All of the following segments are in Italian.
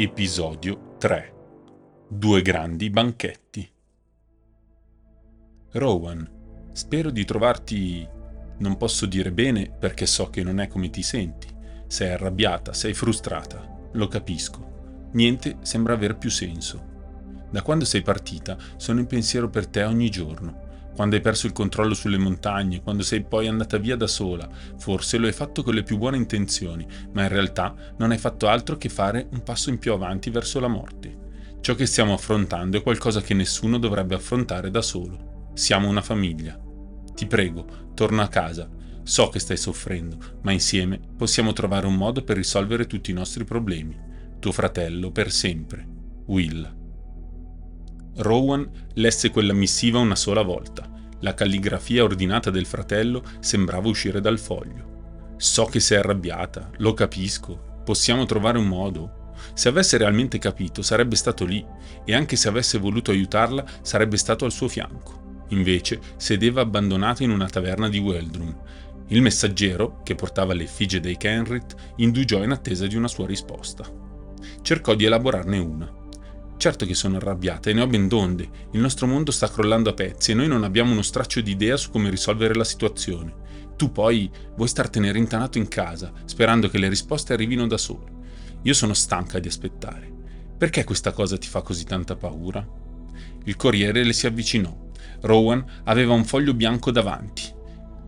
Episodio 3 Due grandi banchetti Rowan, spero di trovarti... non posso dire bene perché so che non è come ti senti. Sei arrabbiata, sei frustrata, lo capisco. Niente sembra aver più senso. Da quando sei partita sono in pensiero per te ogni giorno quando hai perso il controllo sulle montagne, quando sei poi andata via da sola. Forse lo hai fatto con le più buone intenzioni, ma in realtà non hai fatto altro che fare un passo in più avanti verso la morte. Ciò che stiamo affrontando è qualcosa che nessuno dovrebbe affrontare da solo. Siamo una famiglia. Ti prego, torna a casa. So che stai soffrendo, ma insieme possiamo trovare un modo per risolvere tutti i nostri problemi. Tuo fratello per sempre. Will. Rowan lesse quella missiva una sola volta. La calligrafia ordinata del fratello sembrava uscire dal foglio. So che sei arrabbiata, lo capisco. Possiamo trovare un modo? Se avesse realmente capito, sarebbe stato lì, e anche se avesse voluto aiutarla, sarebbe stato al suo fianco. Invece sedeva abbandonato in una taverna di Weldrum. Il messaggero, che portava l'effigie dei Kenrit, indugiò in attesa di una sua risposta. Cercò di elaborarne una. Certo che sono arrabbiata e ne ho ben donde. Il nostro mondo sta crollando a pezzi e noi non abbiamo uno straccio di idea su come risolvere la situazione. Tu poi vuoi startene rintanato in casa, sperando che le risposte arrivino da sole. Io sono stanca di aspettare. Perché questa cosa ti fa così tanta paura? Il corriere le si avvicinò. Rowan aveva un foglio bianco davanti.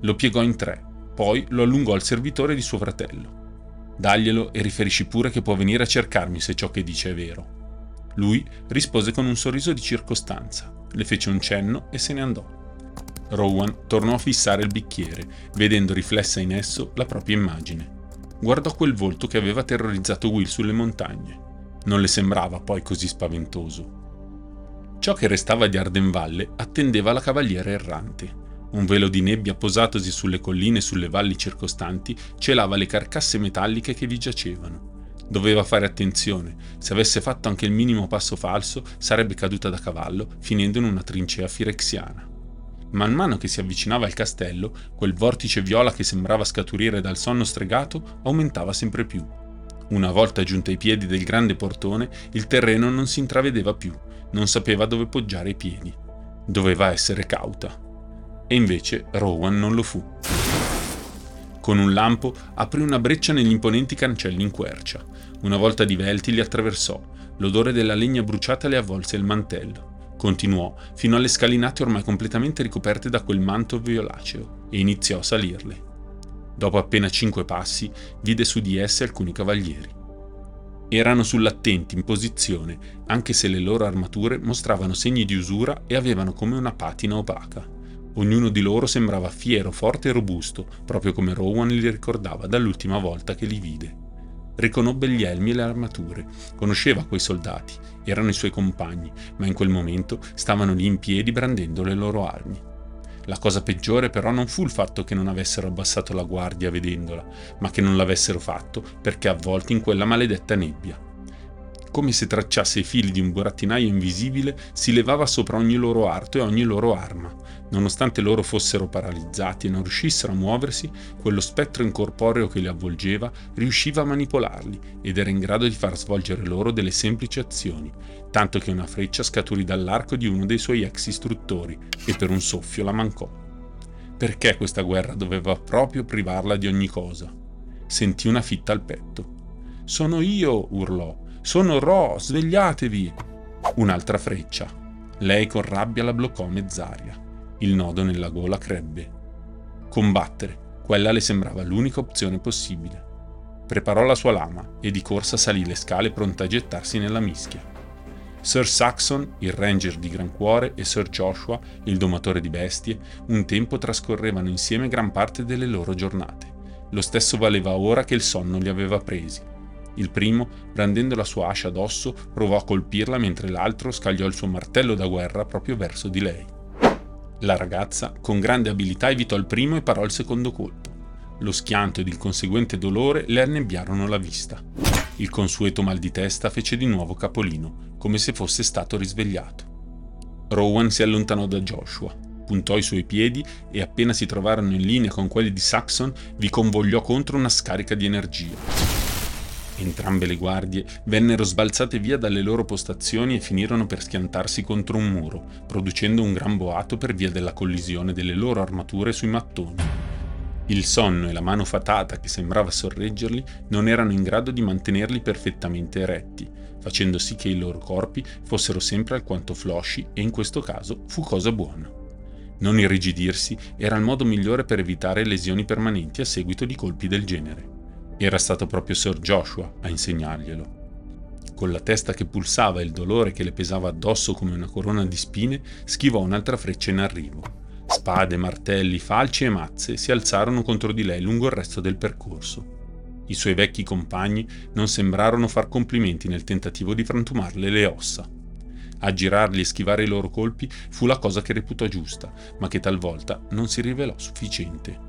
Lo piegò in tre, poi lo allungò al servitore di suo fratello. Daglielo e riferisci pure che può venire a cercarmi se ciò che dice è vero. Lui rispose con un sorriso di circostanza, le fece un cenno e se ne andò. Rowan tornò a fissare il bicchiere, vedendo riflessa in esso la propria immagine. Guardò quel volto che aveva terrorizzato Will sulle montagne. Non le sembrava poi così spaventoso. Ciò che restava di Ardenvalle attendeva la cavaliera errante. Un velo di nebbia posatosi sulle colline e sulle valli circostanti celava le carcasse metalliche che vi giacevano. Doveva fare attenzione, se avesse fatto anche il minimo passo falso sarebbe caduta da cavallo, finendo in una trincea firexiana. Man mano che si avvicinava al castello, quel vortice viola che sembrava scaturire dal sonno stregato aumentava sempre più. Una volta giunta ai piedi del grande portone, il terreno non si intravedeva più, non sapeva dove poggiare i piedi. Doveva essere cauta. E invece Rowan non lo fu. Con un lampo aprì una breccia negli imponenti cancelli in quercia. Una volta divelti li attraversò. L'odore della legna bruciata le avvolse il mantello. Continuò fino alle scalinate ormai completamente ricoperte da quel manto violaceo e iniziò a salirle. Dopo appena cinque passi, vide su di esse alcuni cavalieri. Erano sull'attenti in posizione, anche se le loro armature mostravano segni di usura e avevano come una patina opaca. Ognuno di loro sembrava fiero, forte e robusto, proprio come Rowan li ricordava dall'ultima volta che li vide. Riconobbe gli elmi e le armature, conosceva quei soldati, erano i suoi compagni, ma in quel momento stavano lì in piedi brandendo le loro armi. La cosa peggiore però non fu il fatto che non avessero abbassato la guardia vedendola, ma che non l'avessero fatto perché avvolti in quella maledetta nebbia come se tracciasse i fili di un burattinaio invisibile, si levava sopra ogni loro arto e ogni loro arma. Nonostante loro fossero paralizzati e non riuscissero a muoversi, quello spettro incorporeo che li avvolgeva riusciva a manipolarli ed era in grado di far svolgere loro delle semplici azioni, tanto che una freccia scaturì dall'arco di uno dei suoi ex istruttori e per un soffio la mancò. Perché questa guerra doveva proprio privarla di ogni cosa? Sentì una fitta al petto. Sono io, urlò. Sono Ro, svegliatevi! Un'altra freccia. Lei con rabbia la bloccò mezz'aria. Il nodo nella gola crebbe. Combattere, quella le sembrava l'unica opzione possibile. Preparò la sua lama e di corsa salì le scale pronta a gettarsi nella mischia. Sir Saxon, il ranger di gran cuore, e Sir Joshua, il domatore di bestie, un tempo trascorrevano insieme gran parte delle loro giornate. Lo stesso valeva ora che il sonno li aveva presi. Il primo, brandendo la sua ascia addosso, provò a colpirla mentre l'altro scagliò il suo martello da guerra proprio verso di lei. La ragazza, con grande abilità, evitò il primo e parò il secondo colpo. Lo schianto ed il conseguente dolore le annebbiarono la vista. Il consueto mal di testa fece di nuovo capolino, come se fosse stato risvegliato. Rowan si allontanò da Joshua, puntò i suoi piedi e appena si trovarono in linea con quelli di Saxon vi convogliò contro una scarica di energia Entrambe le guardie vennero sbalzate via dalle loro postazioni e finirono per schiantarsi contro un muro, producendo un gran boato per via della collisione delle loro armature sui mattoni. Il sonno e la mano fatata che sembrava sorreggerli non erano in grado di mantenerli perfettamente eretti, facendo sì che i loro corpi fossero sempre alquanto flosci e in questo caso fu cosa buona. Non irrigidirsi era il modo migliore per evitare lesioni permanenti a seguito di colpi del genere. Era stato proprio Sir Joshua a insegnarglielo. Con la testa che pulsava e il dolore che le pesava addosso come una corona di spine, schivò un'altra freccia in arrivo. Spade, martelli, falci e mazze si alzarono contro di lei lungo il resto del percorso. I suoi vecchi compagni non sembrarono far complimenti nel tentativo di frantumarle le ossa. Aggirarli e schivare i loro colpi fu la cosa che reputò giusta, ma che talvolta non si rivelò sufficiente.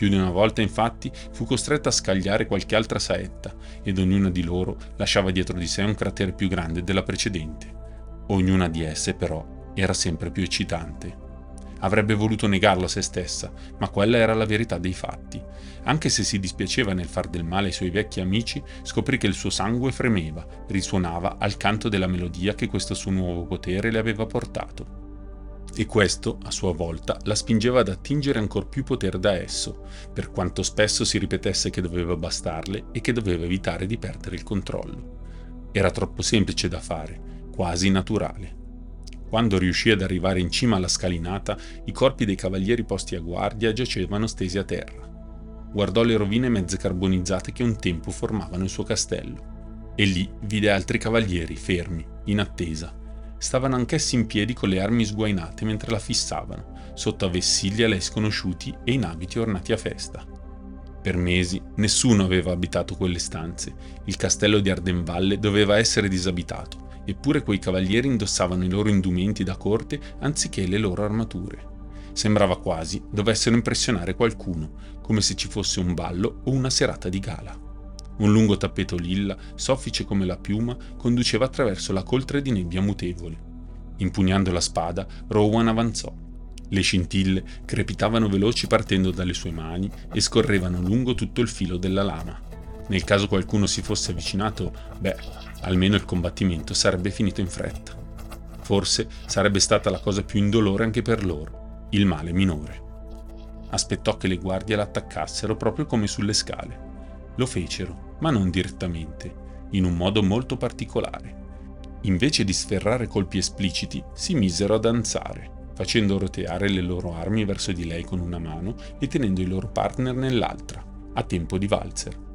Più di una volta infatti fu costretta a scagliare qualche altra saetta ed ognuna di loro lasciava dietro di sé un cratere più grande della precedente. Ognuna di esse però era sempre più eccitante. Avrebbe voluto negarlo a se stessa, ma quella era la verità dei fatti. Anche se si dispiaceva nel far del male ai suoi vecchi amici, scoprì che il suo sangue fremeva, risuonava al canto della melodia che questo suo nuovo potere le aveva portato e questo, a sua volta, la spingeva ad attingere ancor più potere da esso, per quanto spesso si ripetesse che doveva bastarle e che doveva evitare di perdere il controllo. Era troppo semplice da fare, quasi naturale. Quando riuscì ad arrivare in cima alla scalinata, i corpi dei cavalieri posti a guardia giacevano stesi a terra. Guardò le rovine mezze carbonizzate che un tempo formavano il suo castello, e lì vide altri cavalieri fermi, in attesa, stavano anch'essi in piedi con le armi sguainate mentre la fissavano, sotto a vessilli a lei sconosciuti e in abiti ornati a festa. Per mesi nessuno aveva abitato quelle stanze, il castello di Ardenvalle doveva essere disabitato, eppure quei cavalieri indossavano i loro indumenti da corte anziché le loro armature. Sembrava quasi dovessero impressionare qualcuno, come se ci fosse un ballo o una serata di gala. Un lungo tappeto lilla, soffice come la piuma, conduceva attraverso la coltre di nebbia mutevole. Impugnando la spada, Rowan avanzò. Le scintille crepitavano veloci partendo dalle sue mani e scorrevano lungo tutto il filo della lama. Nel caso qualcuno si fosse avvicinato, beh, almeno il combattimento sarebbe finito in fretta. Forse sarebbe stata la cosa più indolore anche per loro, il male minore. Aspettò che le guardie l'attaccassero proprio come sulle scale. Lo fecero ma non direttamente, in un modo molto particolare. Invece di sferrare colpi espliciti, si misero a danzare, facendo roteare le loro armi verso di lei con una mano e tenendo i loro partner nell'altra, a tempo di valzer.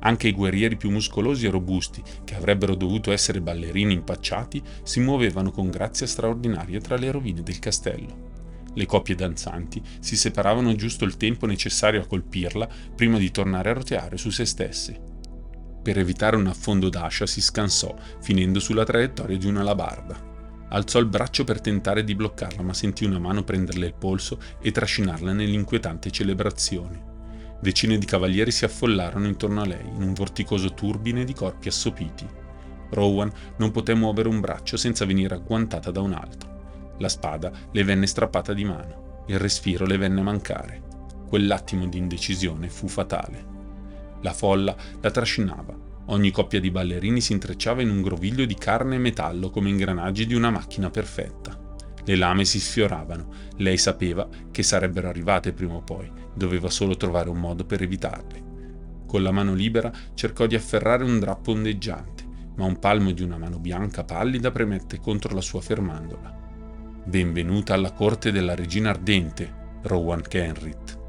Anche i guerrieri più muscolosi e robusti, che avrebbero dovuto essere ballerini impacciati, si muovevano con grazia straordinaria tra le rovine del castello. Le coppie danzanti si separavano giusto il tempo necessario a colpirla prima di tornare a roteare su se stesse, per evitare un affondo d'ascia si scansò, finendo sulla traiettoria di una labarda. Alzò il braccio per tentare di bloccarla, ma sentì una mano prenderle il polso e trascinarla nell'inquietante celebrazione. Decine di cavalieri si affollarono intorno a lei, in un vorticoso turbine di corpi assopiti. Rowan non poté muovere un braccio senza venire agguantata da un altro. La spada le venne strappata di mano, il respiro le venne a mancare. Quell'attimo di indecisione fu fatale. La folla la trascinava. Ogni coppia di ballerini si intrecciava in un groviglio di carne e metallo come ingranaggi di una macchina perfetta. Le lame si sfioravano. Lei sapeva che sarebbero arrivate prima o poi, doveva solo trovare un modo per evitarle. Con la mano libera cercò di afferrare un drappo ondeggiante, ma un palmo di una mano bianca pallida premette contro la sua fermandola. Benvenuta alla corte della regina ardente, Rowan Kenrit.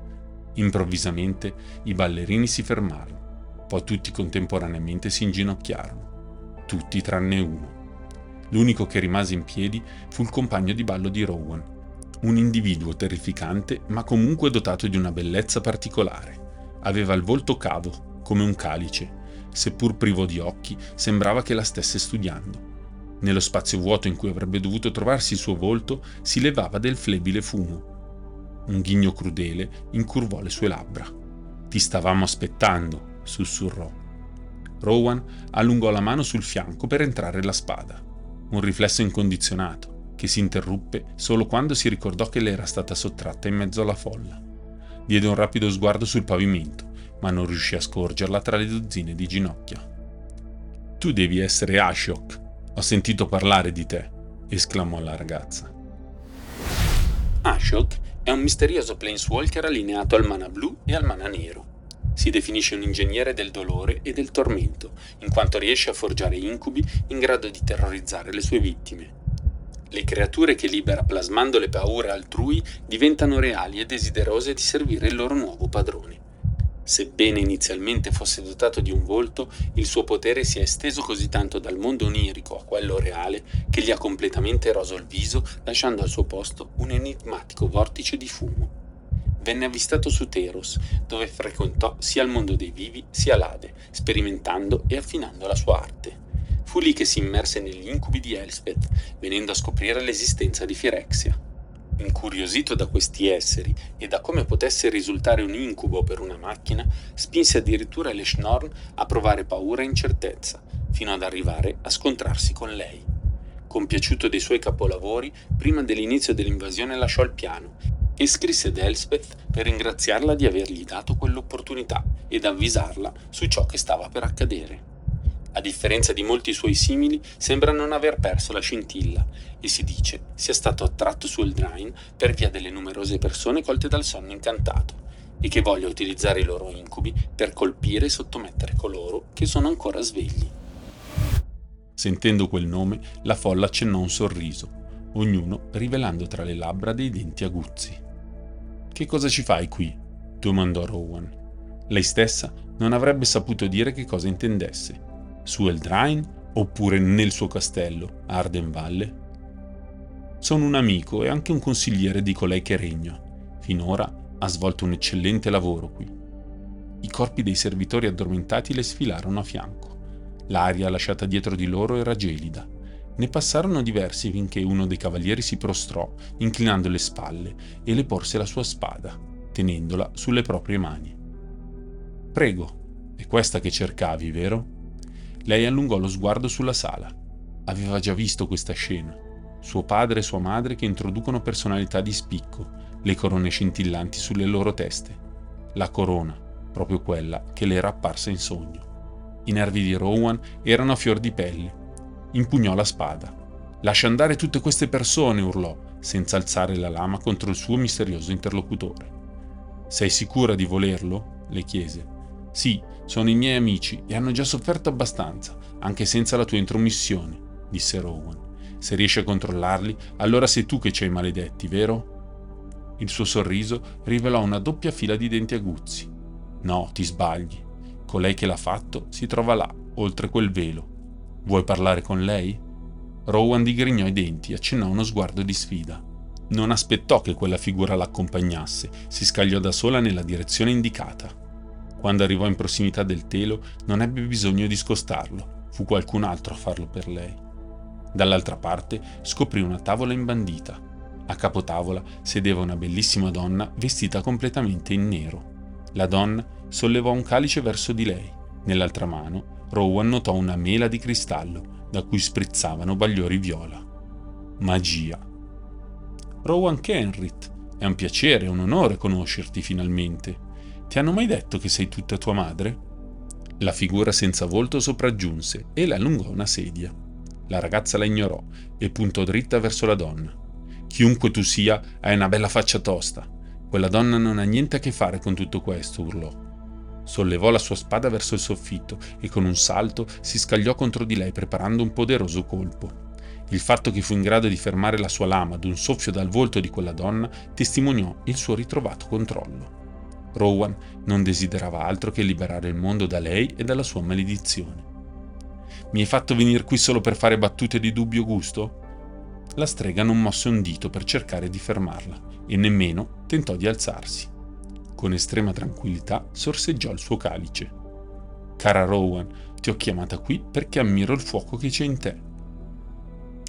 Improvvisamente i ballerini si fermarono, poi tutti contemporaneamente si inginocchiarono, tutti tranne uno. L'unico che rimase in piedi fu il compagno di ballo di Rowan, un individuo terrificante ma comunque dotato di una bellezza particolare. Aveva il volto cavo, come un calice, seppur privo di occhi, sembrava che la stesse studiando. Nello spazio vuoto in cui avrebbe dovuto trovarsi il suo volto si levava del flebile fumo, un ghigno crudele incurvò le sue labbra. Ti stavamo aspettando, sussurrò. Rowan allungò la mano sul fianco per entrare la spada. Un riflesso incondizionato, che si interruppe solo quando si ricordò che le era stata sottratta in mezzo alla folla. Diede un rapido sguardo sul pavimento, ma non riuscì a scorgerla tra le dozzine di ginocchia. Tu devi essere Ashok. Ho sentito parlare di te, esclamò la ragazza. Ashok è un misterioso planeswalker allineato al mana blu e al mana nero. Si definisce un ingegnere del dolore e del tormento, in quanto riesce a forgiare incubi in grado di terrorizzare le sue vittime. Le creature che libera plasmando le paure altrui diventano reali e desiderose di servire il loro nuovo padrone. Sebbene inizialmente fosse dotato di un volto, il suo potere si è esteso così tanto dal mondo onirico a quello reale che gli ha completamente eroso il viso, lasciando al suo posto un enigmatico vortice di fumo. Venne avvistato su Teros, dove frequentò sia il mondo dei vivi sia l'Ade, sperimentando e affinando la sua arte. Fu lì che si immerse negli incubi di Elspeth, venendo a scoprire l'esistenza di Firexia. Incuriosito da questi esseri e da come potesse risultare un incubo per una macchina, spinse addirittura Leshnorn a provare paura e incertezza, fino ad arrivare a scontrarsi con lei. Compiaciuto dei suoi capolavori, prima dell'inizio dell'invasione lasciò il piano e scrisse ad Elspeth per ringraziarla di avergli dato quell'opportunità ed avvisarla su ciò che stava per accadere a differenza di molti suoi simili, sembra non aver perso la scintilla e si dice sia stato attratto su Eldraine per via delle numerose persone colte dal sonno incantato e che voglia utilizzare i loro incubi per colpire e sottomettere coloro che sono ancora svegli. Sentendo quel nome, la folla accennò un sorriso, ognuno rivelando tra le labbra dei denti aguzzi. Che cosa ci fai qui? domandò Rowan. Lei stessa non avrebbe saputo dire che cosa intendesse su Eldraine oppure nel suo castello, a Ardenvalle? Sono un amico e anche un consigliere di colei che regna. Finora ha svolto un eccellente lavoro qui. I corpi dei servitori addormentati le sfilarono a fianco. L'aria lasciata dietro di loro era gelida. Ne passarono diversi finché uno dei cavalieri si prostrò, inclinando le spalle, e le porse la sua spada, tenendola sulle proprie mani. Prego, è questa che cercavi, vero? Lei allungò lo sguardo sulla sala. Aveva già visto questa scena. Suo padre e sua madre che introducono personalità di spicco, le corone scintillanti sulle loro teste. La corona, proprio quella che le era apparsa in sogno. I nervi di Rowan erano a fior di pelle. Impugnò la spada. Lascia andare tutte queste persone, urlò, senza alzare la lama contro il suo misterioso interlocutore. Sei sicura di volerlo? le chiese. Sì, sono i miei amici e hanno già sofferto abbastanza, anche senza la tua intromissione, disse Rowan. Se riesci a controllarli, allora sei tu che ci hai maledetti, vero? Il suo sorriso rivelò una doppia fila di denti aguzzi. No, ti sbagli. Colei che l'ha fatto si trova là, oltre quel velo. Vuoi parlare con lei? Rowan digrignò i denti e accennò uno sguardo di sfida. Non aspettò che quella figura l'accompagnasse, si scagliò da sola nella direzione indicata. Quando arrivò in prossimità del telo non ebbe bisogno di scostarlo, fu qualcun altro a farlo per lei. Dall'altra parte scoprì una tavola imbandita. A capotavola sedeva una bellissima donna vestita completamente in nero. La donna sollevò un calice verso di lei. Nell'altra mano Rowan notò una mela di cristallo da cui sprizzavano bagliori viola. Magia. Rowan Kenrit, è un piacere e un onore conoscerti finalmente. Ti hanno mai detto che sei tutta tua madre? La figura senza volto sopraggiunse e le allungò una sedia. La ragazza la ignorò e puntò dritta verso la donna. Chiunque tu sia, hai una bella faccia tosta. Quella donna non ha niente a che fare con tutto questo, urlò. Sollevò la sua spada verso il soffitto e con un salto si scagliò contro di lei preparando un poderoso colpo. Il fatto che fu in grado di fermare la sua lama ad un soffio dal volto di quella donna testimoniò il suo ritrovato controllo. Rowan non desiderava altro che liberare il mondo da lei e dalla sua maledizione. Mi hai fatto venire qui solo per fare battute di dubbio gusto? La strega non mosse un dito per cercare di fermarla e nemmeno tentò di alzarsi. Con estrema tranquillità sorseggiò il suo calice. Cara Rowan, ti ho chiamata qui perché ammiro il fuoco che c'è in te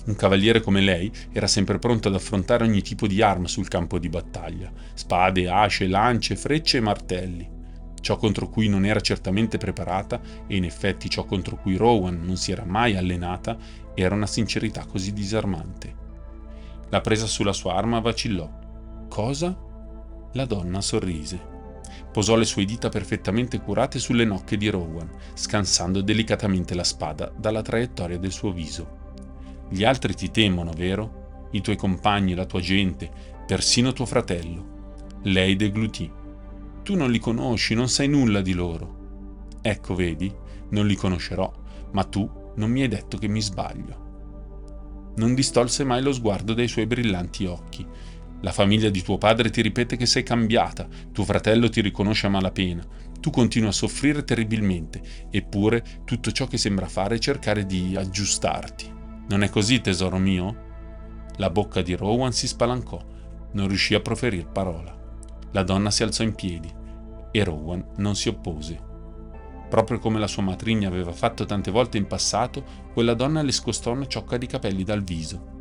un cavaliere come lei era sempre pronto ad affrontare ogni tipo di arma sul campo di battaglia, spade, asce, lance, frecce e martelli. Ciò contro cui non era certamente preparata, e in effetti ciò contro cui Rowan non si era mai allenata, era una sincerità così disarmante. La presa sulla sua arma vacillò. Cosa? La donna sorrise. posò le sue dita perfettamente curate sulle nocche di Rowan, scansando delicatamente la spada dalla traiettoria del suo viso. Gli altri ti temono, vero? I tuoi compagni, la tua gente, persino tuo fratello. Lei deglutì. Tu non li conosci, non sai nulla di loro. Ecco, vedi, non li conoscerò, ma tu non mi hai detto che mi sbaglio. Non distolse mai lo sguardo dai suoi brillanti occhi. La famiglia di tuo padre ti ripete che sei cambiata, tuo fratello ti riconosce a malapena, tu continui a soffrire terribilmente, eppure tutto ciò che sembra fare è cercare di aggiustarti. Non è così, tesoro mio? La bocca di Rowan si spalancò, non riuscì a proferire parola. La donna si alzò in piedi e Rowan non si oppose. Proprio come la sua matrigna aveva fatto tante volte in passato, quella donna le scostò una ciocca di capelli dal viso.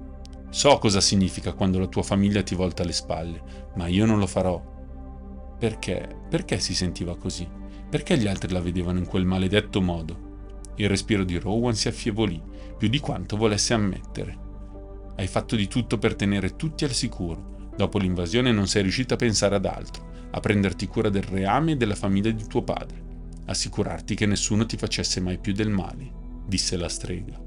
So cosa significa quando la tua famiglia ti volta le spalle, ma io non lo farò. Perché? Perché si sentiva così? Perché gli altri la vedevano in quel maledetto modo? Il respiro di Rowan si affievolì, più di quanto volesse ammettere. Hai fatto di tutto per tenere tutti al sicuro. Dopo l'invasione non sei riuscita a pensare ad altro, a prenderti cura del reame e della famiglia di tuo padre, assicurarti che nessuno ti facesse mai più del male, disse la strega.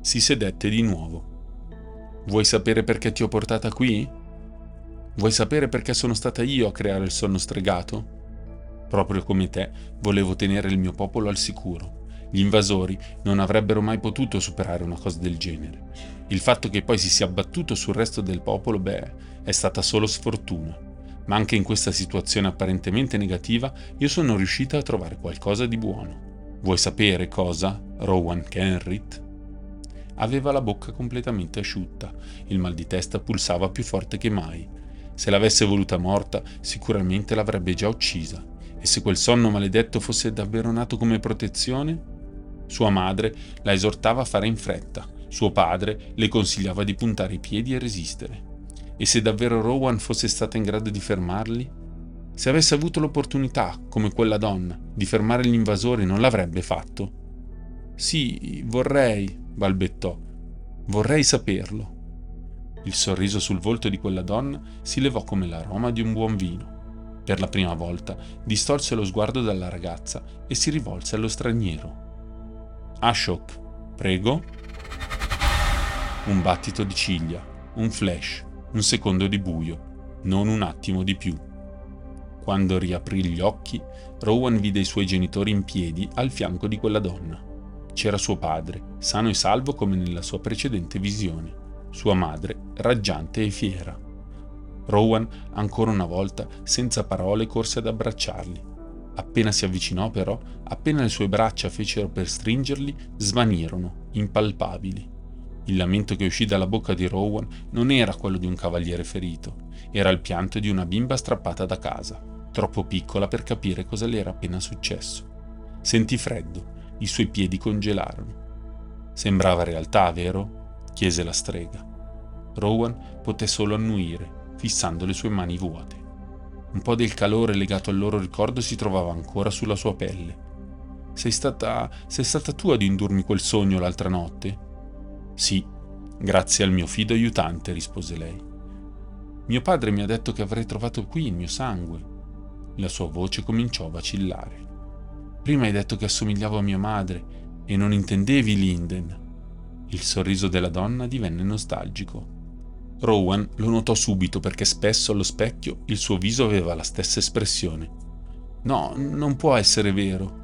Si sedette di nuovo. Vuoi sapere perché ti ho portata qui? Vuoi sapere perché sono stata io a creare il sonno stregato? Proprio come te, volevo tenere il mio popolo al sicuro gli invasori non avrebbero mai potuto superare una cosa del genere. Il fatto che poi si sia abbattuto sul resto del popolo, beh, è stata solo sfortuna. Ma anche in questa situazione apparentemente negativa io sono riuscita a trovare qualcosa di buono. Vuoi sapere cosa? Rowan Kenrit? Aveva la bocca completamente asciutta, il mal di testa pulsava più forte che mai. Se l'avesse voluta morta, sicuramente l'avrebbe già uccisa. E se quel sonno maledetto fosse davvero nato come protezione? Sua madre la esortava a fare in fretta, suo padre le consigliava di puntare i piedi e resistere. E se davvero Rowan fosse stata in grado di fermarli? Se avesse avuto l'opportunità, come quella donna, di fermare gli invasori, non l'avrebbe fatto? Sì, vorrei, balbettò, vorrei saperlo. Il sorriso sul volto di quella donna si levò come l'aroma di un buon vino. Per la prima volta distolse lo sguardo dalla ragazza e si rivolse allo straniero. Ashok, prego. Un battito di ciglia, un flash, un secondo di buio, non un attimo di più. Quando riaprì gli occhi, Rowan vide i suoi genitori in piedi al fianco di quella donna. C'era suo padre, sano e salvo come nella sua precedente visione, sua madre, raggiante e fiera. Rowan, ancora una volta, senza parole, corse ad abbracciarli Appena si avvicinò però, appena le sue braccia fecero per stringerli, svanirono, impalpabili. Il lamento che uscì dalla bocca di Rowan non era quello di un cavaliere ferito, era il pianto di una bimba strappata da casa, troppo piccola per capire cosa le era appena successo. Sentì freddo, i suoi piedi congelarono. Sembrava realtà, vero? chiese la strega. Rowan poté solo annuire, fissando le sue mani vuote. Un po' del calore legato al loro ricordo si trovava ancora sulla sua pelle. Sei stata. sei stata tu ad indurmi quel sogno l'altra notte? Sì, grazie al mio fido aiutante, rispose lei. Mio padre mi ha detto che avrei trovato qui il mio sangue. La sua voce cominciò a vacillare. Prima hai detto che assomigliavo a mia madre e non intendevi Linden. Il sorriso della donna divenne nostalgico. Rowan lo notò subito perché spesso allo specchio il suo viso aveva la stessa espressione. No, non può essere vero.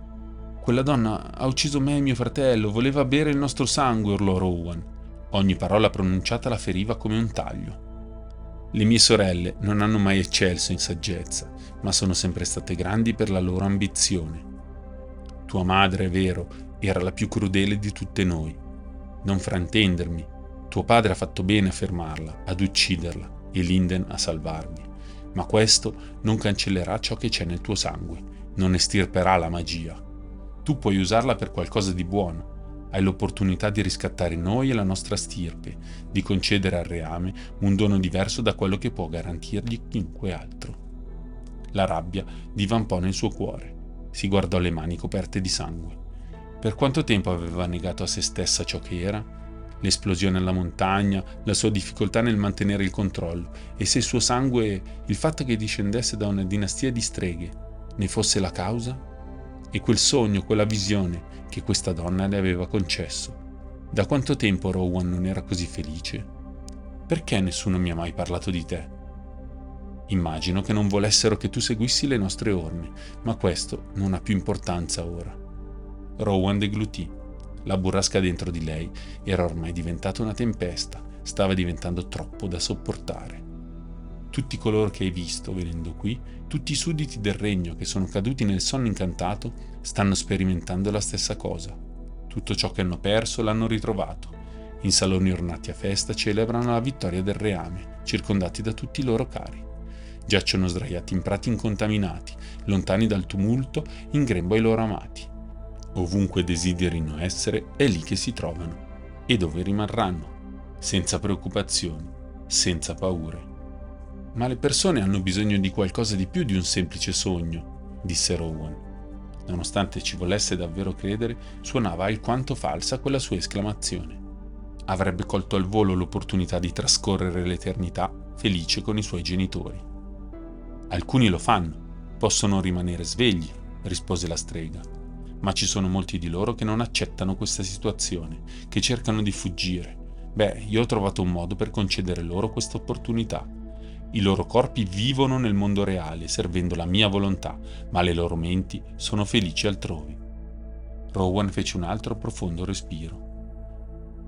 Quella donna ha ucciso me e mio fratello, voleva bere il nostro sangue, urlò Rowan. Ogni parola pronunciata la feriva come un taglio. Le mie sorelle non hanno mai eccelso in saggezza, ma sono sempre state grandi per la loro ambizione. Tua madre, è vero, era la più crudele di tutte noi. Non fraintendermi, tuo padre ha fatto bene a fermarla, ad ucciderla e Linden a salvarmi. Ma questo non cancellerà ciò che c'è nel tuo sangue, non estirperà la magia. Tu puoi usarla per qualcosa di buono. Hai l'opportunità di riscattare noi e la nostra stirpe, di concedere al reame un dono diverso da quello che può garantirgli chiunque altro. La rabbia divampò nel suo cuore. Si guardò le mani coperte di sangue. Per quanto tempo aveva negato a se stessa ciò che era? L'esplosione alla montagna, la sua difficoltà nel mantenere il controllo, e se il suo sangue, il fatto che discendesse da una dinastia di streghe, ne fosse la causa? E quel sogno, quella visione che questa donna le aveva concesso. Da quanto tempo Rowan non era così felice? Perché nessuno mi ha mai parlato di te? Immagino che non volessero che tu seguissi le nostre orme, ma questo non ha più importanza ora. Rowan deglutì. La burrasca dentro di lei era ormai diventata una tempesta, stava diventando troppo da sopportare. Tutti coloro che hai visto venendo qui, tutti i sudditi del regno che sono caduti nel sonno incantato, stanno sperimentando la stessa cosa. Tutto ciò che hanno perso l'hanno ritrovato. In saloni ornati a festa celebrano la vittoria del reame, circondati da tutti i loro cari. Giacciono sdraiati in prati incontaminati, lontani dal tumulto, in grembo ai loro amati. Ovunque desiderino essere, è lì che si trovano e dove rimarranno, senza preoccupazioni, senza paure. Ma le persone hanno bisogno di qualcosa di più di un semplice sogno, disse Rowan. Nonostante ci volesse davvero credere, suonava alquanto falsa quella sua esclamazione. Avrebbe colto al volo l'opportunità di trascorrere l'eternità felice con i suoi genitori. Alcuni lo fanno, possono rimanere svegli, rispose la strega, ma ci sono molti di loro che non accettano questa situazione, che cercano di fuggire. Beh, io ho trovato un modo per concedere loro questa opportunità. I loro corpi vivono nel mondo reale, servendo la mia volontà, ma le loro menti sono felici altrove. Rowan fece un altro profondo respiro.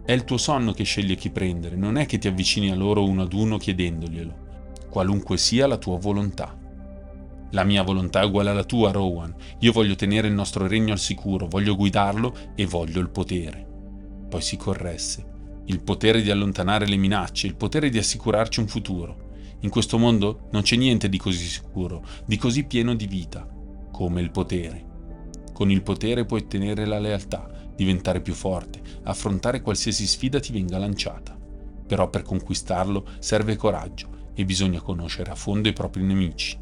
È il tuo sonno che sceglie chi prendere, non è che ti avvicini a loro uno ad uno chiedendoglielo qualunque sia la tua volontà. La mia volontà è uguale alla tua, Rowan. Io voglio tenere il nostro regno al sicuro, voglio guidarlo e voglio il potere. Poi si corresse. Il potere di allontanare le minacce, il potere di assicurarci un futuro. In questo mondo non c'è niente di così sicuro, di così pieno di vita, come il potere. Con il potere puoi ottenere la lealtà, diventare più forte, affrontare qualsiasi sfida ti venga lanciata. Però per conquistarlo serve coraggio e bisogna conoscere a fondo i propri nemici.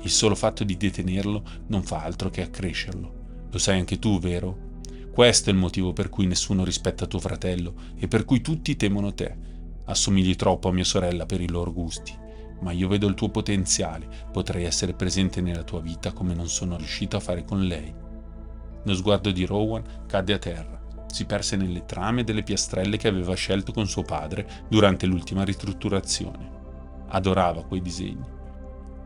Il solo fatto di detenerlo non fa altro che accrescerlo. Lo sai anche tu, vero? Questo è il motivo per cui nessuno rispetta tuo fratello e per cui tutti temono te. Assomigli troppo a mia sorella per i loro gusti, ma io vedo il tuo potenziale, potrei essere presente nella tua vita come non sono riuscito a fare con lei. Lo sguardo di Rowan cadde a terra, si perse nelle trame delle piastrelle che aveva scelto con suo padre durante l'ultima ristrutturazione adorava quei disegni.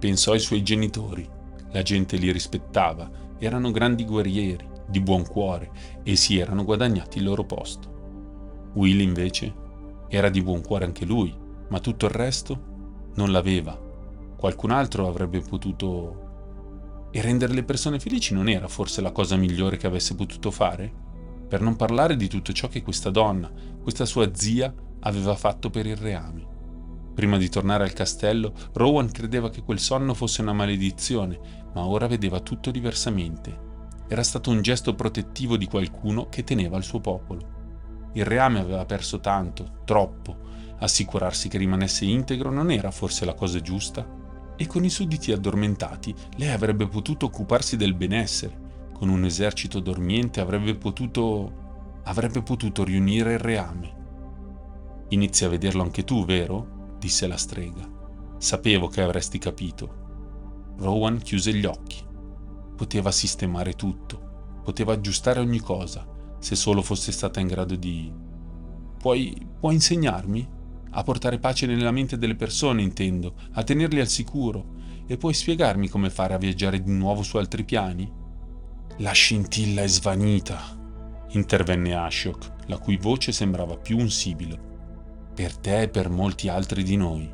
Pensò ai suoi genitori, la gente li rispettava, erano grandi guerrieri, di buon cuore e si erano guadagnati il loro posto. Will invece era di buon cuore anche lui, ma tutto il resto non l'aveva. Qualcun altro avrebbe potuto... E rendere le persone felici non era forse la cosa migliore che avesse potuto fare? Per non parlare di tutto ciò che questa donna, questa sua zia, aveva fatto per il reame. Prima di tornare al castello, Rowan credeva che quel sonno fosse una maledizione, ma ora vedeva tutto diversamente. Era stato un gesto protettivo di qualcuno che teneva il suo popolo. Il reame aveva perso tanto, troppo. Assicurarsi che rimanesse integro non era forse la cosa giusta? E con i sudditi addormentati lei avrebbe potuto occuparsi del benessere. Con un esercito dormiente avrebbe potuto... avrebbe potuto riunire il reame. Inizi a vederlo anche tu, vero? Disse la strega. Sapevo che avresti capito. Rowan chiuse gli occhi. Poteva sistemare tutto, poteva aggiustare ogni cosa, se solo fosse stata in grado di... Puoi, puoi insegnarmi? A portare pace nella mente delle persone, intendo, a tenerli al sicuro, e puoi spiegarmi come fare a viaggiare di nuovo su altri piani? La scintilla è svanita, intervenne Ashok, la cui voce sembrava più un sibilo per te e per molti altri di noi.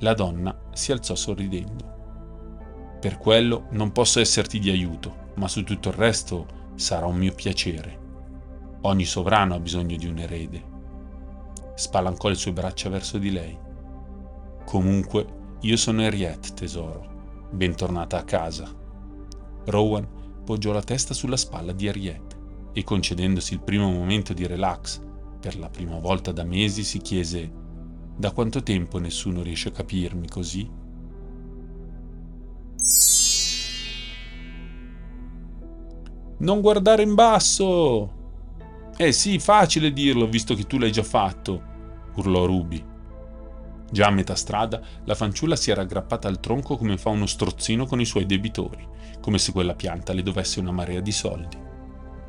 La donna si alzò sorridendo. Per quello non posso esserti di aiuto, ma su tutto il resto sarà un mio piacere. Ogni sovrano ha bisogno di un erede. Spalancò le sue braccia verso di lei. Comunque, io sono Henriette, tesoro. Bentornata a casa. Rowan poggiò la testa sulla spalla di Henriette e concedendosi il primo momento di relax per la prima volta da mesi si chiese da quanto tempo nessuno riesce a capirmi così? Non guardare in basso! Eh sì, facile dirlo, visto che tu l'hai già fatto, urlò Ruby. Già a metà strada, la fanciulla si era aggrappata al tronco come fa uno strozzino con i suoi debitori, come se quella pianta le dovesse una marea di soldi.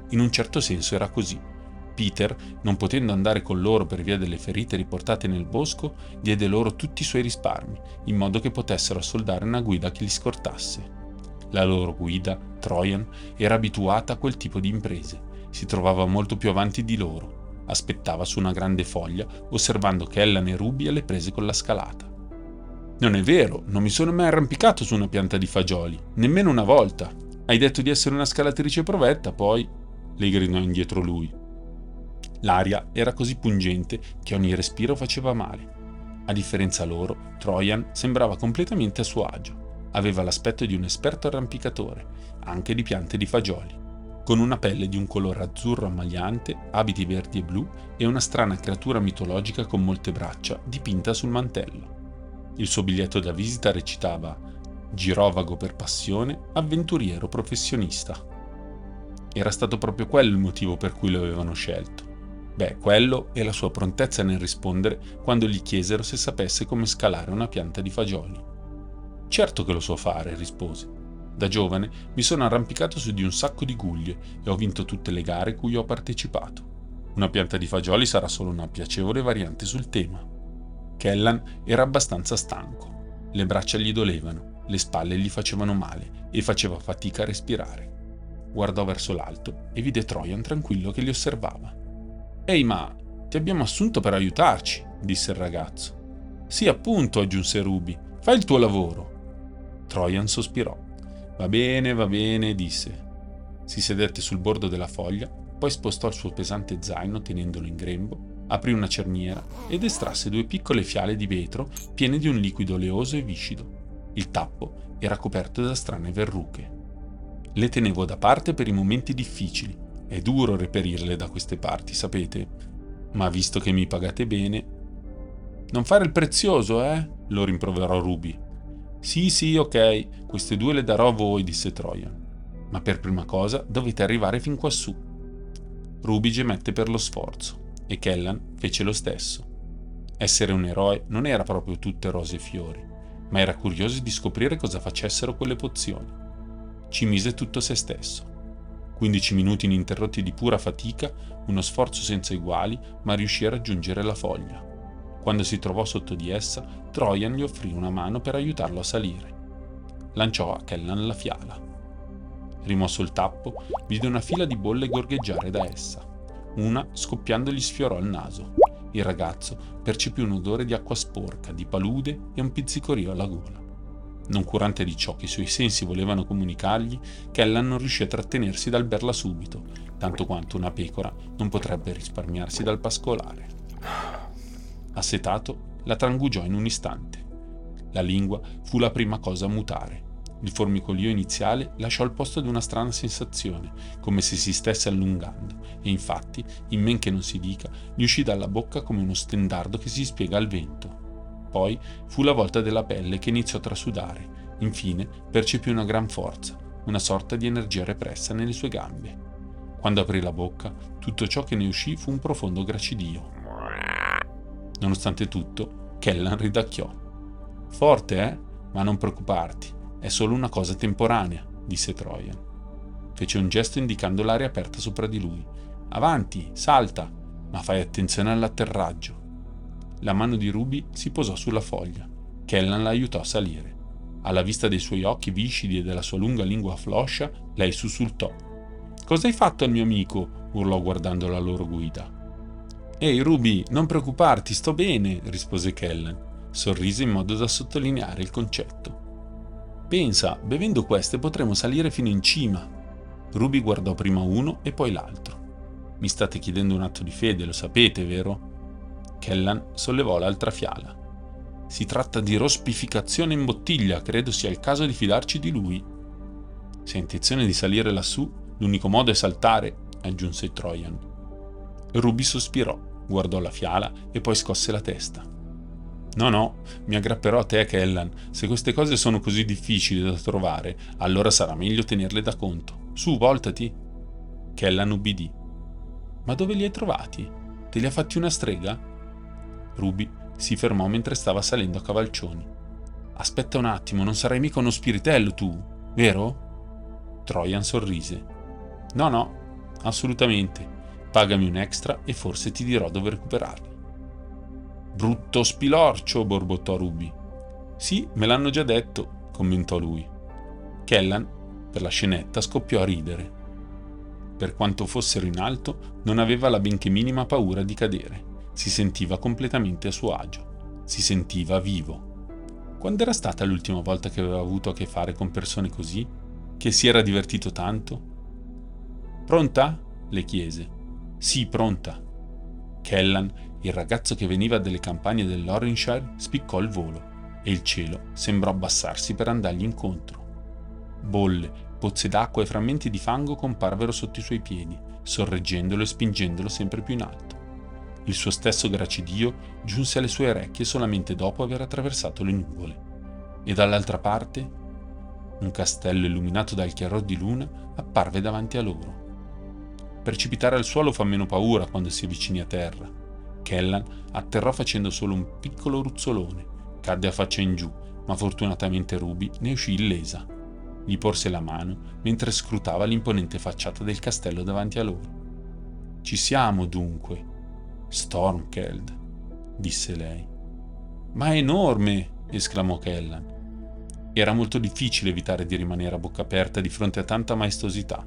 In un certo senso era così. Peter, non potendo andare con loro per via delle ferite riportate nel bosco, diede loro tutti i suoi risparmi, in modo che potessero assoldare una guida che li scortasse. La loro guida, Trojan, era abituata a quel tipo di imprese, si trovava molto più avanti di loro Aspettava su una grande foglia, osservando che Ellen e Ruby alle prese con la scalata. Non è vero, non mi sono mai arrampicato su una pianta di fagioli, nemmeno una volta. Hai detto di essere una scalatrice provetta, poi... le gridò indietro lui. L'aria era così pungente che ogni respiro faceva male. A differenza loro, Trojan sembrava completamente a suo agio. Aveva l'aspetto di un esperto arrampicatore, anche di piante di fagioli con una pelle di un colore azzurro ammagliante, abiti verdi e blu e una strana creatura mitologica con molte braccia dipinta sul mantello. Il suo biglietto da visita recitava Girovago per passione, avventuriero professionista. Era stato proprio quello il motivo per cui lo avevano scelto. Beh, quello e la sua prontezza nel rispondere quando gli chiesero se sapesse come scalare una pianta di fagioli. Certo che lo so fare, rispose. Da giovane mi sono arrampicato su di un sacco di guglie e ho vinto tutte le gare cui ho partecipato. Una pianta di fagioli sarà solo una piacevole variante sul tema. Kellan era abbastanza stanco. Le braccia gli dolevano, le spalle gli facevano male e faceva fatica a respirare. Guardò verso l'alto e vide Trojan tranquillo che li osservava. Ehi, ma ti abbiamo assunto per aiutarci, disse il ragazzo. Sì, appunto, aggiunse Ruby. Fai il tuo lavoro. Trojan sospirò. Va bene, va bene, disse. Si sedette sul bordo della foglia, poi spostò il suo pesante zaino tenendolo in grembo, aprì una cerniera ed estrasse due piccole fiale di vetro piene di un liquido oleoso e viscido. Il tappo era coperto da strane verruche. Le tenevo da parte per i momenti difficili. È duro reperirle da queste parti, sapete. Ma visto che mi pagate bene... Non fare il prezioso, eh? lo rimproverò Ruby. Sì, sì, ok, queste due le darò a voi, disse Trojan. Ma per prima cosa dovete arrivare fin quassù. Ruby gemette per lo sforzo e Kellan fece lo stesso. Essere un eroe non era proprio tutte rose e fiori, ma era curioso di scoprire cosa facessero quelle pozioni. Ci mise tutto se stesso. 15 minuti ininterrotti di pura fatica, uno sforzo senza uguali, ma riuscì a raggiungere la foglia. Quando si trovò sotto di essa, Trojan gli offrì una mano per aiutarlo a salire. Lanciò a Kellan la fiala. Rimosso il tappo, vide una fila di bolle gorgheggiare da essa. Una scoppiando gli sfiorò il naso. Il ragazzo percepì un odore di acqua sporca, di palude e un pizzicorio alla gola. Non curante di ciò che i suoi sensi volevano comunicargli, Kellan non riuscì a trattenersi dal berla subito, tanto quanto una pecora non potrebbe risparmiarsi dal pascolare. Assetato, la trangugiò in un istante. La lingua fu la prima cosa a mutare. Il formicolio iniziale lasciò il posto di una strana sensazione, come se si stesse allungando, e infatti, in men che non si dica, gli uscì dalla bocca come uno stendardo che si spiega al vento. Poi fu la volta della pelle che iniziò a trasudare. Infine percepì una gran forza, una sorta di energia repressa nelle sue gambe. Quando aprì la bocca, tutto ciò che ne uscì fu un profondo gracidio. Nonostante tutto, Kellan ridacchiò. Forte, eh? Ma non preoccuparti, è solo una cosa temporanea, disse Trojan. Fece un gesto indicando l'aria aperta sopra di lui. Avanti, salta, ma fai attenzione all'atterraggio. La mano di Ruby si posò sulla foglia. Kellan la aiutò a salire. Alla vista dei suoi occhi viscidi e della sua lunga lingua floscia, lei sussultò. Cosa hai fatto al mio amico? urlò guardando la loro guida. Ehi Ruby, non preoccuparti, sto bene, rispose Kellen. Sorrise in modo da sottolineare il concetto. Pensa, bevendo queste potremo salire fino in cima. Ruby guardò prima uno e poi l'altro. Mi state chiedendo un atto di fede, lo sapete, vero? Kellan sollevò l'altra fiala. Si tratta di rospificazione in bottiglia, credo sia il caso di fidarci di lui. Se ha intenzione di salire lassù, l'unico modo è saltare, aggiunse Trojan. Ruby sospirò guardò la fiala e poi scosse la testa. No, no, mi aggrapperò a te, Kellan. Se queste cose sono così difficili da trovare, allora sarà meglio tenerle da conto. Su, voltati. Kellan ubbidì. Ma dove li hai trovati? Te li ha fatti una strega? Ruby si fermò mentre stava salendo a cavalcioni. Aspetta un attimo, non sarai mica uno spiritello tu, vero? Troian sorrise. No, no, assolutamente. Pagami un extra e forse ti dirò dove recuperarli. Brutto spilorcio, borbottò Ruby. Sì, me l'hanno già detto, commentò lui. Kellan, per la scenetta, scoppiò a ridere. Per quanto fossero in alto, non aveva la benché minima paura di cadere. Si sentiva completamente a suo agio. Si sentiva vivo. Quando era stata l'ultima volta che aveva avuto a che fare con persone così? Che si era divertito tanto? Pronta? le chiese. Sì, pronta. Kellan, il ragazzo che veniva dalle campagne dell'Oranshire, spiccò il volo e il cielo sembrò abbassarsi per andargli incontro. Bolle, pozze d'acqua e frammenti di fango comparvero sotto i suoi piedi, sorreggendolo e spingendolo sempre più in alto. Il suo stesso gracidio giunse alle sue orecchie solamente dopo aver attraversato le nuvole. E dall'altra parte, un castello illuminato dal chiaror di luna apparve davanti a loro. Precipitare al suolo fa meno paura quando si avvicini a terra. Kellan atterrò facendo solo un piccolo ruzzolone, cadde a faccia in giù, ma fortunatamente Ruby ne uscì illesa gli porse la mano mentre scrutava l'imponente facciata del castello davanti a loro. Ci siamo dunque. Stormkeld, disse lei. Ma è enorme! esclamò Kellan. Era molto difficile evitare di rimanere a bocca aperta di fronte a tanta maestosità.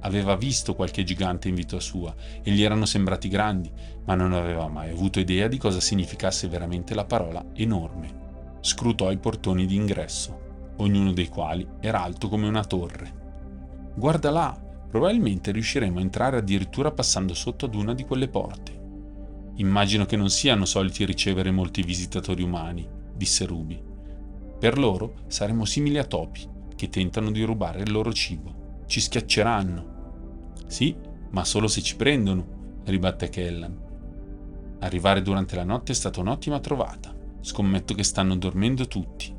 Aveva visto qualche gigante in vita sua e gli erano sembrati grandi, ma non aveva mai avuto idea di cosa significasse veramente la parola enorme. Scrutò i portoni d'ingresso ognuno dei quali era alto come una torre. Guarda là, probabilmente riusciremo a entrare addirittura passando sotto ad una di quelle porte. Immagino che non siano soliti ricevere molti visitatori umani, disse Ruby. Per loro saremo simili a topi, che tentano di rubare il loro cibo. Ci schiacceranno. Sì, ma solo se ci prendono, ribatte Kellan. Arrivare durante la notte è stata un'ottima trovata. Scommetto che stanno dormendo tutti.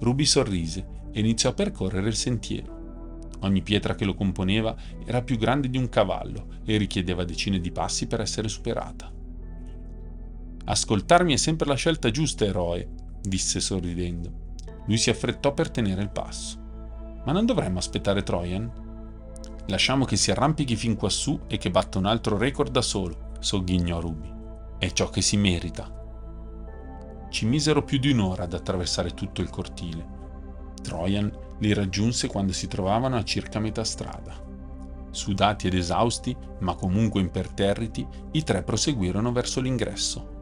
Ruby sorrise e iniziò a percorrere il sentiero. Ogni pietra che lo componeva era più grande di un cavallo e richiedeva decine di passi per essere superata. Ascoltarmi è sempre la scelta giusta, eroe, disse sorridendo. Lui si affrettò per tenere il passo. Ma non dovremmo aspettare Trojan? Lasciamo che si arrampichi fin quassù e che batta un altro record da solo, sogghignò Ruby. È ciò che si merita. Ci misero più di un'ora ad attraversare tutto il cortile. Trojan li raggiunse quando si trovavano a circa metà strada. Sudati ed esausti, ma comunque imperterriti, i tre proseguirono verso l'ingresso,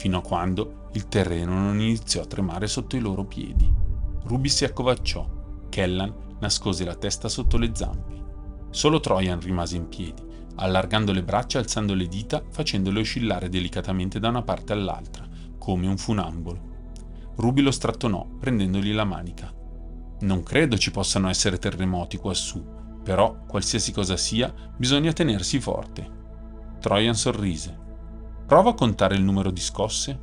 fino a quando il terreno non iniziò a tremare sotto i loro piedi. Ruby si accovacciò, Kellan nascose la testa sotto le zampe. Solo Trojan rimase in piedi, allargando le braccia e alzando le dita, facendole oscillare delicatamente da una parte all'altra, come un funambolo. Ruby lo strattonò, prendendogli la manica. Non credo ci possano essere terremoti quassù, però, qualsiasi cosa sia, bisogna tenersi forte. Trojan sorrise. Prova a contare il numero di scosse.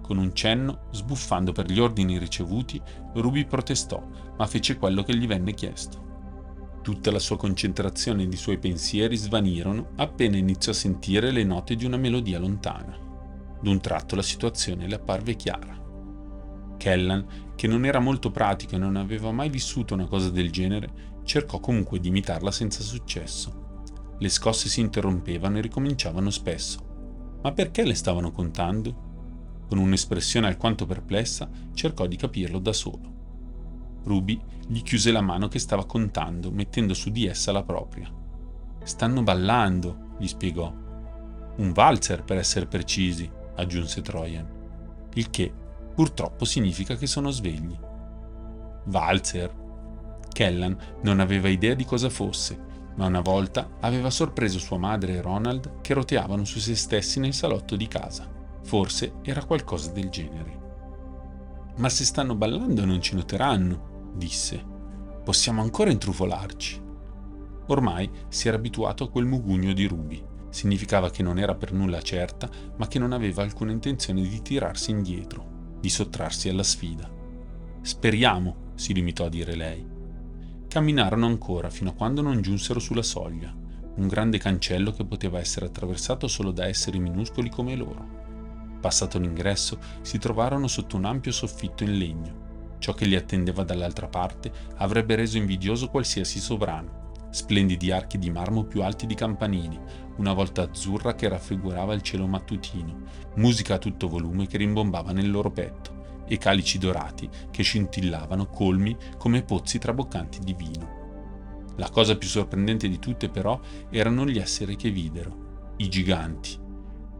Con un cenno, sbuffando per gli ordini ricevuti, Ruby protestò, ma fece quello che gli venne chiesto. Tutta la sua concentrazione ed i suoi pensieri svanirono appena iniziò a sentire le note di una melodia lontana. D'un tratto la situazione le apparve chiara. Kellan, che non era molto pratico e non aveva mai vissuto una cosa del genere, cercò comunque di imitarla senza successo. Le scosse si interrompevano e ricominciavano spesso. Ma perché le stavano contando? Con un'espressione alquanto perplessa, cercò di capirlo da solo. Ruby gli chiuse la mano che stava contando, mettendo su di essa la propria. Stanno ballando, gli spiegò. Un valzer, per essere precisi aggiunse Trojan, il che purtroppo significa che sono svegli. Valzer. Kellan non aveva idea di cosa fosse, ma una volta aveva sorpreso sua madre e Ronald che roteavano su se stessi nel salotto di casa. Forse era qualcosa del genere. Ma se stanno ballando non ci noteranno, disse. Possiamo ancora intrufolarci. Ormai si era abituato a quel mugugno di Ruby significava che non era per nulla certa, ma che non aveva alcuna intenzione di tirarsi indietro, di sottrarsi alla sfida. Speriamo, si limitò a dire lei. Camminarono ancora fino a quando non giunsero sulla soglia, un grande cancello che poteva essere attraversato solo da esseri minuscoli come loro. Passato l'ingresso, si trovarono sotto un ampio soffitto in legno. Ciò che li attendeva dall'altra parte avrebbe reso invidioso qualsiasi sovrano. Splendidi archi di marmo più alti di campanili, una volta azzurra che raffigurava il cielo mattutino, musica a tutto volume che rimbombava nel loro petto e calici dorati che scintillavano colmi come pozzi traboccanti di vino. La cosa più sorprendente di tutte però erano gli esseri che videro, i giganti.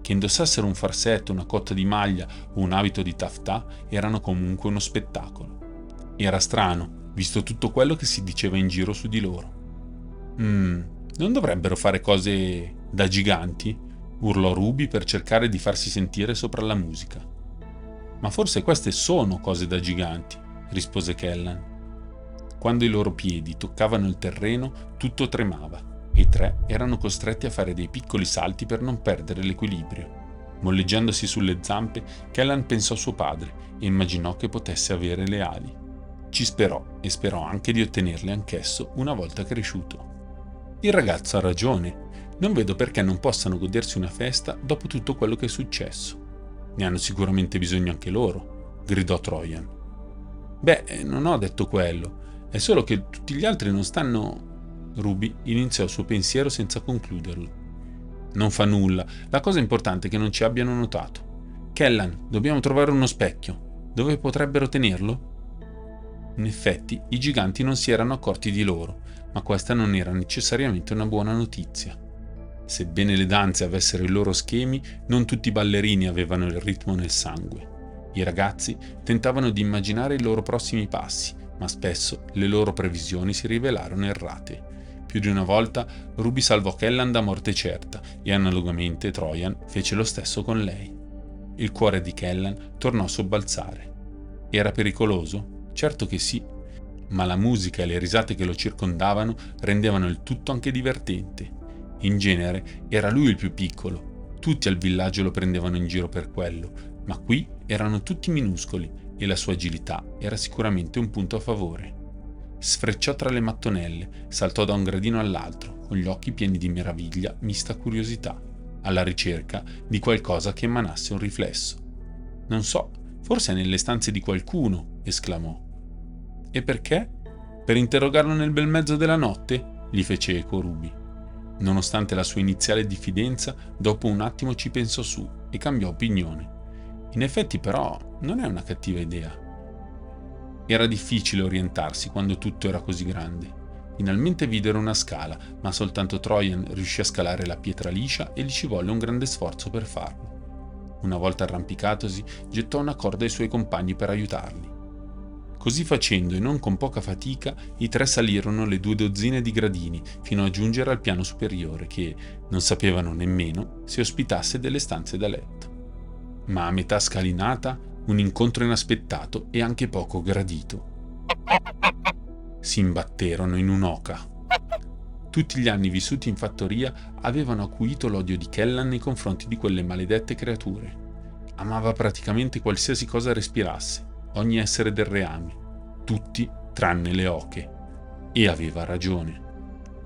Che indossassero un farsetto, una cotta di maglia o un abito di taftà erano comunque uno spettacolo. Era strano, visto tutto quello che si diceva in giro su di loro. Mmm, non dovrebbero fare cose da giganti? urlò Ruby per cercare di farsi sentire sopra la musica. Ma forse queste sono cose da giganti, rispose Kellan. Quando i loro piedi toccavano il terreno, tutto tremava e i tre erano costretti a fare dei piccoli salti per non perdere l'equilibrio. Molleggiandosi sulle zampe, Kellan pensò a suo padre e immaginò che potesse avere le ali. Ci sperò e sperò anche di ottenerle anch'esso una volta cresciuto. Il ragazzo ha ragione, non vedo perché non possano godersi una festa dopo tutto quello che è successo. Ne hanno sicuramente bisogno anche loro, gridò Trojan. Beh, non ho detto quello, è solo che tutti gli altri non stanno... Ruby iniziò il suo pensiero senza concluderlo. Non fa nulla, la cosa importante è che non ci abbiano notato. Kellan, dobbiamo trovare uno specchio. Dove potrebbero tenerlo? In effetti, i giganti non si erano accorti di loro, ma questa non era necessariamente una buona notizia. Sebbene le danze avessero i loro schemi, non tutti i ballerini avevano il ritmo nel sangue. I ragazzi tentavano di immaginare i loro prossimi passi, ma spesso le loro previsioni si rivelarono errate. Più di una volta Ruby salvò Kellan da morte certa e analogamente Trojan fece lo stesso con lei. Il cuore di Kellan tornò a sobbalzare. Era pericoloso? Certo che sì, ma la musica e le risate che lo circondavano rendevano il tutto anche divertente. In genere era lui il più piccolo, tutti al villaggio lo prendevano in giro per quello, ma qui erano tutti minuscoli e la sua agilità era sicuramente un punto a favore. Sfrecciò tra le mattonelle, saltò da un gradino all'altro, con gli occhi pieni di meraviglia, mista curiosità, alla ricerca di qualcosa che emanasse un riflesso. Non so, forse è nelle stanze di qualcuno, esclamò. E perché? Per interrogarlo nel bel mezzo della notte? gli fece eco Ruby. Nonostante la sua iniziale diffidenza, dopo un attimo ci pensò su e cambiò opinione. In effetti però non è una cattiva idea. Era difficile orientarsi quando tutto era così grande. Finalmente videro una scala, ma soltanto Trojan riuscì a scalare la pietra liscia e gli ci volle un grande sforzo per farlo. Una volta arrampicatosi, gettò una corda ai suoi compagni per aiutarli. Così facendo, e non con poca fatica, i tre salirono le due dozzine di gradini fino a giungere al piano superiore che non sapevano nemmeno se ospitasse delle stanze da letto. Ma a metà scalinata, un incontro inaspettato e anche poco gradito. Si imbatterono in un'oca. Tutti gli anni vissuti in fattoria avevano acuito l'odio di Kellan nei confronti di quelle maledette creature. Amava praticamente qualsiasi cosa respirasse ogni essere del reame, tutti tranne le oche. E aveva ragione.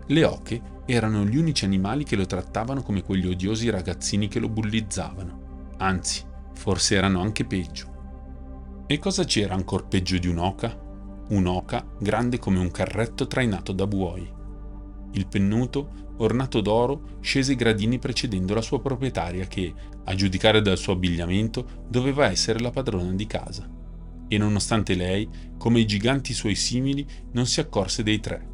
Le oche erano gli unici animali che lo trattavano come quegli odiosi ragazzini che lo bullizzavano. Anzi, forse erano anche peggio. E cosa c'era ancora peggio di un'oca? Un'oca grande come un carretto trainato da buoi. Il pennuto, ornato d'oro, scese i gradini precedendo la sua proprietaria che, a giudicare dal suo abbigliamento, doveva essere la padrona di casa e nonostante lei, come i giganti suoi simili, non si accorse dei tre.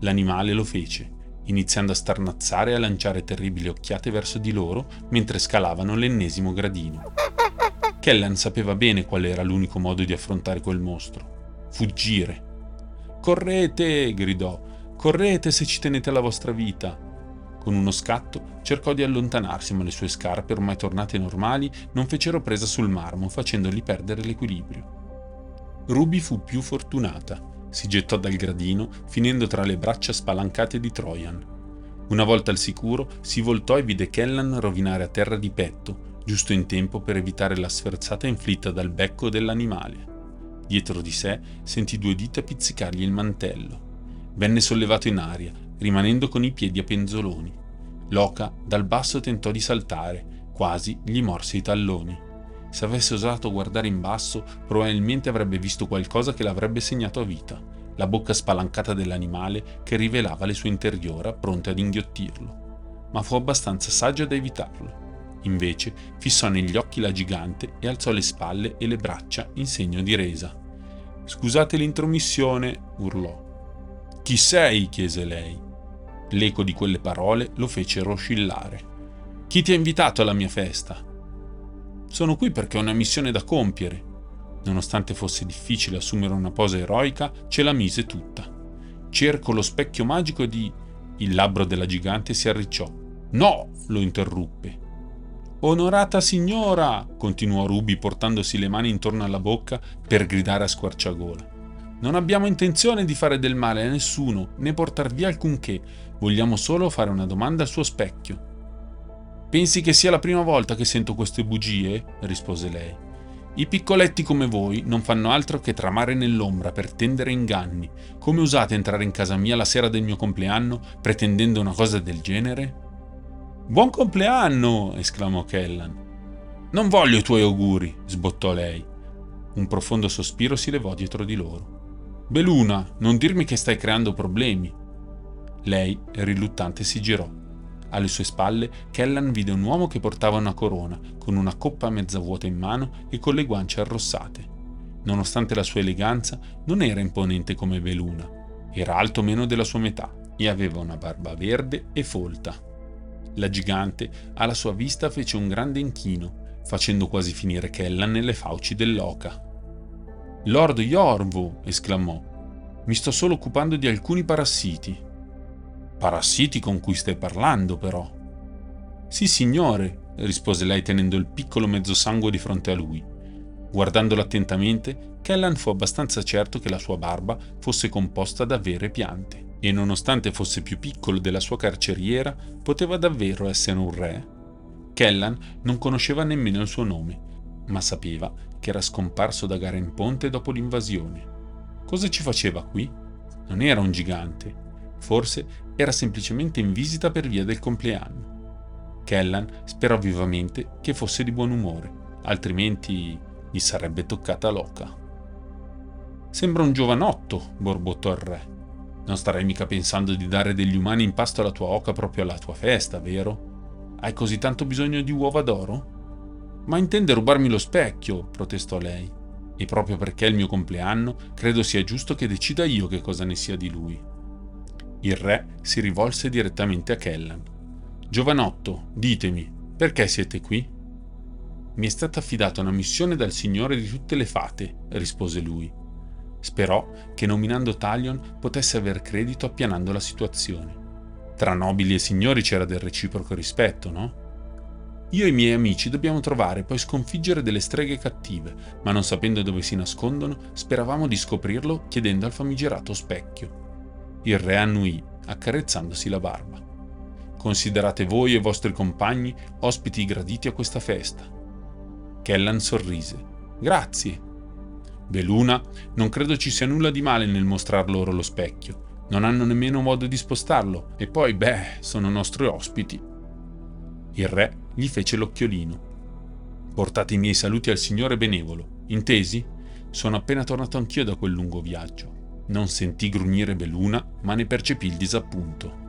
L'animale lo fece, iniziando a starnazzare e a lanciare terribili occhiate verso di loro mentre scalavano l'ennesimo gradino. Kellan sapeva bene qual era l'unico modo di affrontare quel mostro. Fuggire. Correte! gridò. Correte se ci tenete la vostra vita. Con uno scatto cercò di allontanarsi, ma le sue scarpe, ormai tornate normali, non fecero presa sul marmo, facendogli perdere l'equilibrio. Ruby fu più fortunata. Si gettò dal gradino, finendo tra le braccia spalancate di Trojan. Una volta al sicuro, si voltò e vide Kellan rovinare a terra di petto, giusto in tempo per evitare la sferzata inflitta dal becco dell'animale. Dietro di sé sentì due dita pizzicargli il mantello. Venne sollevato in aria, rimanendo con i piedi a penzoloni. L'oca dal basso tentò di saltare, quasi gli morse i talloni. Se avesse osato guardare in basso, probabilmente avrebbe visto qualcosa che l'avrebbe segnato a vita, la bocca spalancata dell'animale che rivelava le sue interiora pronte ad inghiottirlo. Ma fu abbastanza saggio da evitarlo. Invece fissò negli occhi la gigante e alzò le spalle e le braccia in segno di resa. Scusate l'intromissione, urlò. Chi sei? chiese lei. L'eco di quelle parole lo fece oscillare. Chi ti ha invitato alla mia festa? Sono qui perché ho una missione da compiere. Nonostante fosse difficile assumere una posa eroica, ce la mise tutta. Cerco lo specchio magico di... Il labbro della gigante si arricciò. No! lo interruppe. Onorata signora! continuò Ruby portandosi le mani intorno alla bocca per gridare a squarciagola. Non abbiamo intenzione di fare del male a nessuno, né portar via alcunché, vogliamo solo fare una domanda al suo specchio. Pensi che sia la prima volta che sento queste bugie? rispose lei. I piccoletti come voi non fanno altro che tramare nell'ombra per tendere inganni. Come usate entrare in casa mia la sera del mio compleanno pretendendo una cosa del genere? Buon compleanno! esclamò Kellan. Non voglio i tuoi auguri, sbottò lei. Un profondo sospiro si levò dietro di loro. Beluna, non dirmi che stai creando problemi. Lei, riluttante, si girò. Alle sue spalle, Kellan vide un uomo che portava una corona, con una coppa mezza vuota in mano e con le guance arrossate. Nonostante la sua eleganza, non era imponente come Beluna. Era alto meno della sua metà e aveva una barba verde e folta. La gigante, alla sua vista, fece un grande inchino, facendo quasi finire Kellan nelle fauci dell'oca. Lord Yorvu! esclamò. Mi sto solo occupando di alcuni parassiti. Parassiti con cui stai parlando, però. Sì, signore, rispose lei tenendo il piccolo mezzosangue di fronte a lui. Guardandolo attentamente, Kellan fu abbastanza certo che la sua barba fosse composta da vere piante e nonostante fosse più piccolo della sua carceriera, poteva davvero essere un re. Kellan non conosceva nemmeno il suo nome, ma sapeva che era scomparso da Garen Ponte dopo l'invasione. Cosa ci faceva qui? Non era un gigante, forse era semplicemente in visita per via del compleanno. Kellan sperò vivamente che fosse di buon umore, altrimenti gli sarebbe toccata l'oca. Sembra un giovanotto, borbottò il re. Non starai mica pensando di dare degli umani in pasto alla tua oca proprio alla tua festa, vero? Hai così tanto bisogno di uova d'oro? Ma intende rubarmi lo specchio, protestò lei. E proprio perché è il mio compleanno, credo sia giusto che decida io che cosa ne sia di lui. Il re si rivolse direttamente a Kellan. Giovanotto, ditemi, perché siete qui? Mi è stata affidata una missione dal signore di tutte le fate, rispose lui. Sperò che nominando Talion potesse aver credito appianando la situazione. Tra nobili e signori c'era del reciproco rispetto, no? Io e i miei amici dobbiamo trovare e poi sconfiggere delle streghe cattive, ma non sapendo dove si nascondono, speravamo di scoprirlo chiedendo al famigerato specchio. Il re annuì, accarezzandosi la barba. Considerate voi e i vostri compagni ospiti graditi a questa festa. Kellan sorrise. Grazie, Beluna, non credo ci sia nulla di male nel mostrar loro lo specchio. Non hanno nemmeno modo di spostarlo, e poi, beh, sono nostri ospiti. Il re gli fece l'occhiolino. Portate i miei saluti al signore benevolo, intesi? Sono appena tornato anch'io da quel lungo viaggio. Non sentì grugnire Beluna, ma ne percepì il disappunto.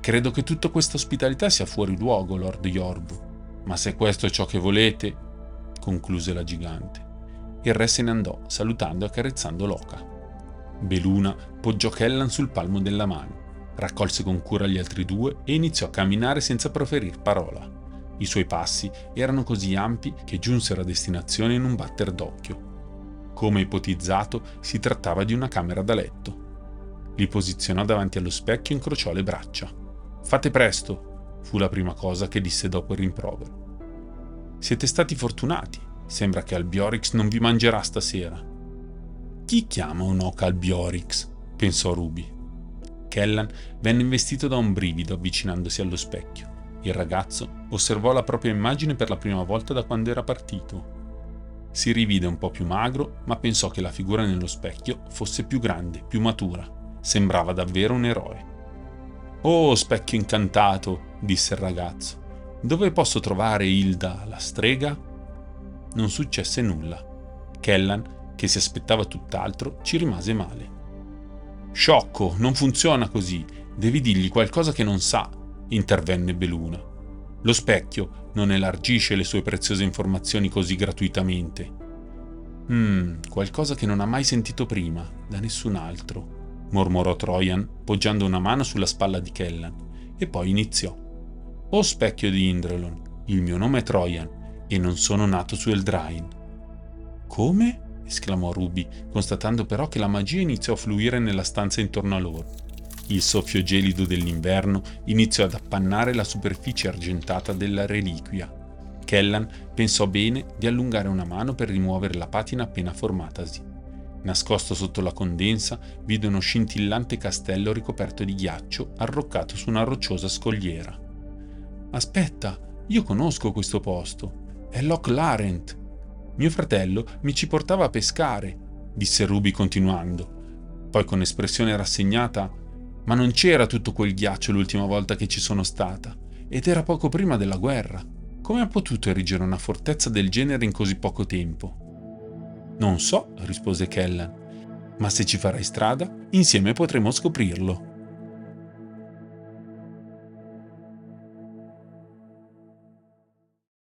Credo che tutta questa ospitalità sia fuori luogo, Lord Yorbu. Ma se questo è ciò che volete, concluse la gigante. Il re se ne andò, salutando e accarezzando l'oca. Beluna poggiò Kellan sul palmo della mano, raccolse con cura gli altri due e iniziò a camminare senza proferir parola. I suoi passi erano così ampi che giunsero a destinazione in un batter d'occhio. Come ipotizzato, si trattava di una camera da letto. Li posizionò davanti allo specchio e incrociò le braccia. Fate presto, fu la prima cosa che disse dopo il rimprovero. Siete stati fortunati, Sembra che Albiorix non vi mangerà stasera. Chi chiama un'oca Albiorix? pensò Ruby. Kellan venne investito da un brivido avvicinandosi allo specchio. Il ragazzo osservò la propria immagine per la prima volta da quando era partito. Si rivide un po' più magro, ma pensò che la figura nello specchio fosse più grande, più matura. Sembrava davvero un eroe. Oh, specchio incantato, disse il ragazzo. Dove posso trovare Hilda, la strega? non successe nulla. Kellan, che si aspettava tutt'altro, ci rimase male. Sciocco, non funziona così. Devi dirgli qualcosa che non sa, intervenne Beluna. Lo specchio non elargisce le sue preziose informazioni così gratuitamente. Mmm, qualcosa che non ha mai sentito prima, da nessun altro, mormorò Trojan, poggiando una mano sulla spalla di Kellan, e poi iniziò. O specchio di Indrelon, il mio nome è Trojan e non sono nato su Eldrain. Come? esclamò Ruby, constatando però che la magia iniziò a fluire nella stanza intorno a loro. Il soffio gelido dell'inverno iniziò ad appannare la superficie argentata della reliquia. Kellan pensò bene di allungare una mano per rimuovere la patina appena formatasi. Nascosto sotto la condensa, vide uno scintillante castello ricoperto di ghiaccio arroccato su una rocciosa scogliera. Aspetta, io conosco questo posto. È Loch Larent. Mio fratello mi ci portava a pescare, disse Ruby continuando. Poi con espressione rassegnata, ma non c'era tutto quel ghiaccio l'ultima volta che ci sono stata, ed era poco prima della guerra. Come ha potuto erigere una fortezza del genere in così poco tempo? Non so, rispose Kellan, ma se ci farai strada, insieme potremo scoprirlo.